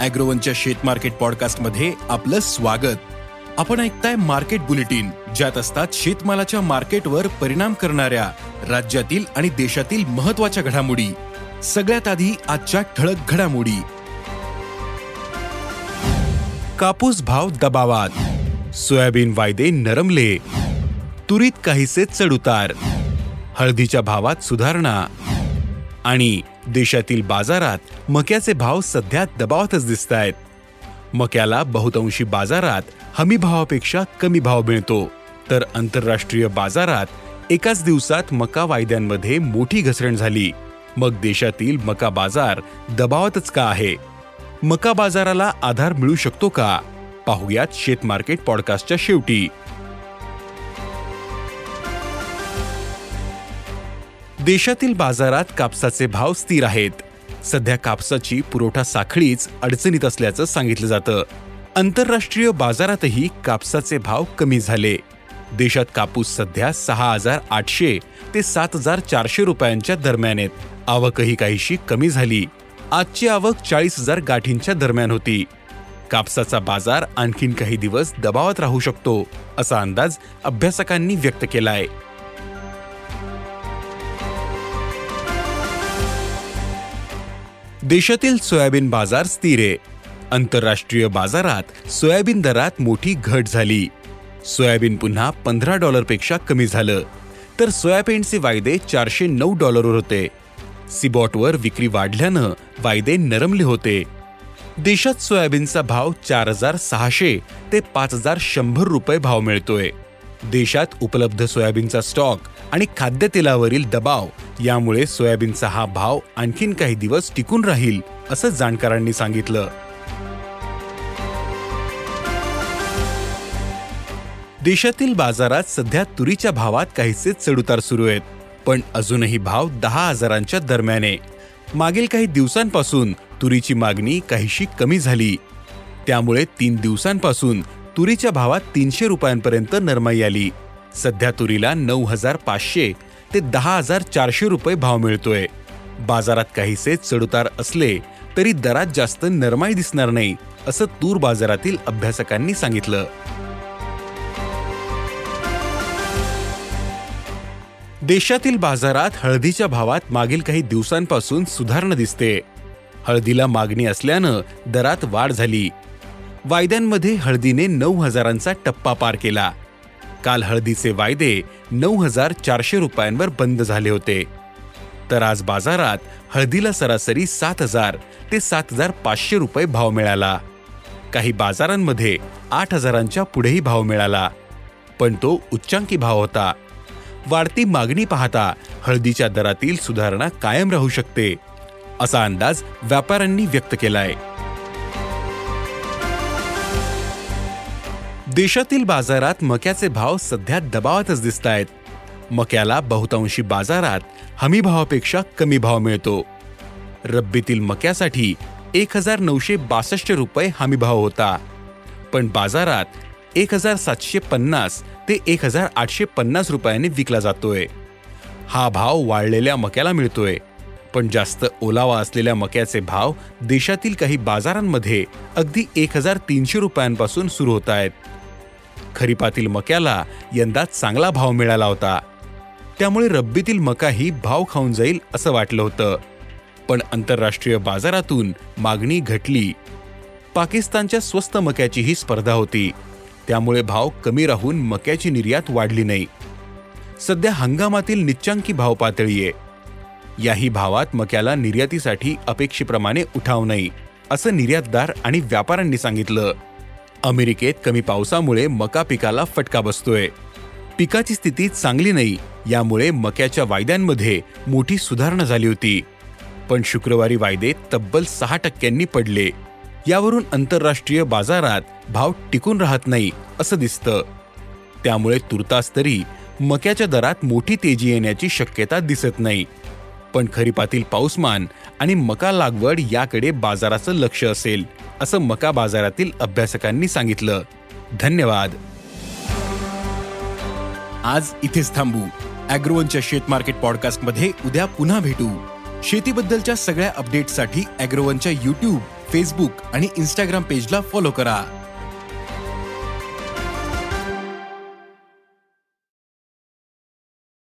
अॅग्रोवनच्या शेत मार्केट पॉडकास्टमध्ये आपलं स्वागत. आपण ऐकताय मार्केट बुलेटिन ज्यात असतात शेतमालाच्या मार्केटवर परिणाम करणाऱ्या राज्यातील आणि देशातील महत्त्वाच्या घडामोडी. सगळ्यात आधी आजच्या ठळक घडामोडी. कापूस भाव दबावात. सोयाबीन वायदे नरमले. तुरीत काहीसे चढउतार हळदीच्या भावात सुधारणा. आणि देशातील बाजारात मक्याचे भाव सध्या दबावातच दिसत आहेत मक्याला बहुतांशी बाजारात हमी भावापेक्षा कमी भाव मिळतो. तर आंतरराष्ट्रीय बाजारात एकाच दिवसात मका वायद्यांमध्ये मोठी घसरण झाली. मग देशातील मका बाजार दबावातच का आहे? मका बाजाराला आधार मिळू शकतो का? पाहुयात शेत मार्केट पॉडकास्टच्या शेवटी. देशातील बाजारात कापसाचे भाव स्थिर आहेत. सध्या कापसाची पुरवठा साखळीच अडचणीत असल्याचं सांगितलं जातं. आंतरराष्ट्रीय बाजारातही कापसाचे भाव कमी झाले. देशात कापूस सध्या सहा हजार आठशे ते सात हजार चारशे रुपयांच्या दरम्यान आहेत. आवकही काहीशी कमी झाली. आजची आवक चाळीस हजार गाठींच्या दरम्यान होती. कापसाचा बाजार आणखीन काही दिवस दबावात राहू शकतो असा अंदाज अभ्यासकांनी व्यक्त केलाय. देशातील सोयाबीन बाजार स्थिर आहे. आंतरराष्ट्रीय बाजारात सोयाबीन दरात मोठी घट झाली. सोयाबीन पुन्हा पंधरा डॉलरपेक्षा कमी झालं. तर सोयाबीनचे वायदे चारशे नऊ डॉलरवर होते. सिबॉटवर विक्री वाढल्यानं वायदे नरमले होते. देशात सोयाबीनचा भाव चार हजार सहाशे ते पाच हजार शंभर रुपये भाव मिळतोय. देशात उपलब्ध सोयाबीनचा स्टॉक आणि खाद्यतेलावरील दबाव यामुळे सोयाबीनचा हा भाव आणखीन काही दिवस टिकून राहील असं जाणकारांनी सांगितलं. देशातील बाजारात सध्या तुरीच्या भावात काहीसे चढउतार सुरू आहेत पण अजूनही भाव दहा हजारांच्या दरम्याने. मागील काही दिवसांपासून तुरीची मागणी काहीशी कमी झाली. त्यामुळे तीन दिवसांपासून तुरीच्या भावात तीनशे रुपयांपर्यंत नरमाई आली. सध्या तुरीला नऊ हजार पाचशे ते दहा हजार चारशे रुपये भाव मिळतोय. बाजारात काहीसे चढउतार असले तरी दरात जास्त नरमाई दिसणार नाही असं तूर बाजारातील अभ्यासकांनी सांगितलं. देशातील बाजारात हळदीच्या भावात मागील काही दिवसांपासून सुधारणा दिसते. हळदीला मागणी असल्यानं दरात वाढ झाली. वायद्यांमध्ये हळदीने नऊ हजारांचा टप्पा पार केला. काल हळदीचे वायदे नऊ हजार चारशे रुपयांवर बंद झाले होते. तर आज बाजारात हळदीला सरासरी सात हजार ते सात हजार पाचशे रुपये भाव मिळाला. काही बाजारांमध्ये आठ हजारांच्या पुढेही भाव मिळाला. पण तो उच्चांकी भाव होता. वाढती मागणी पाहता हळदीच्या दरातील सुधारणा कायम राहू शकते असा अंदाज व्यापाऱ्यांनी व्यक्त केलाय. देशातील बाजारात मक्याचे भाव सध्या दबावातच दिसत आहेत मक्याला बहुतांशी बाजारात हमी भावापेक्षा कमी भाव मिळतो. रब्बीतील मक्यासाठी एक हजार नऊशे बासष्ट रुपये हमी भाव होता. पण बाजारात एक हजार सातशे पन्नास ते एक हजार आठशे पन्नास रुपयांनी विकला जातोय. हा भाव वाढलेल्या मक्याला मिळतोय. पण जास्त ओलावा असलेल्या मक्याचे भाव देशातील काही बाजारांमध्ये अगदी एक हजार तीनशे रुपयांपासून सुरू होत आहेत खरीपातील मक्याला यंदा चांगला भाव मिळाला होता. त्यामुळे रब्बीतील मकाही भाव खाऊन जाईल असं वाटलं होतं. पण आंतरराष्ट्रीय बाजारातून मागणी घटली. पाकिस्तानच्या स्वस्त मक्याचीही स्पर्धा होती. त्यामुळे भाव कमी राहून मक्याची निर्यात वाढली नाही. सध्या हंगामातील निच्चांकी भाव पातळी आहे याही भावात मक्याला निर्यातीसाठी अपेक्षेप्रमाणे उठाव नाही असं निर्यातदार आणि व्यापाऱ्यांनी सांगितलं. अमेरिकेत कमी पावसामुळे मका पिकाला फटका बसतोय. पिकाची स्थिती चांगली नाही यामुळे मक्याच्या वायद्यांमध्ये मोठी सुधारणा झाली होती. पण शुक्रवारी वायदे तब्बल सहा टक्क्यांनी पडले. यावरून आंतरराष्ट्रीय बाजारात भाव टिकून राहत नाही असं दिसतं. त्यामुळे तुर्तास तरी मक्याच्या दरात मोठी तेजी येण्याची शक्यता दिसत नाही. पण खरीपातील पाऊसमान आणि मका लागवड याकडे बाजाराचं लक्ष असेल. असं मका बाजारातील अभ्यासकांनी सांगितलं. धन्यवाद. आज इथेच थांबू. अॅग्रोवनच्या शेत मार्केट पॉडकास्टमध्ये उद्या पुन्हा भेटू. शेतीबद्दलच्या सगळ्या अपडेटसाठी अॅग्रोवनच्या युट्यूब फेसबुक आणि इन्स्टाग्राम पेजला फॉलो करा.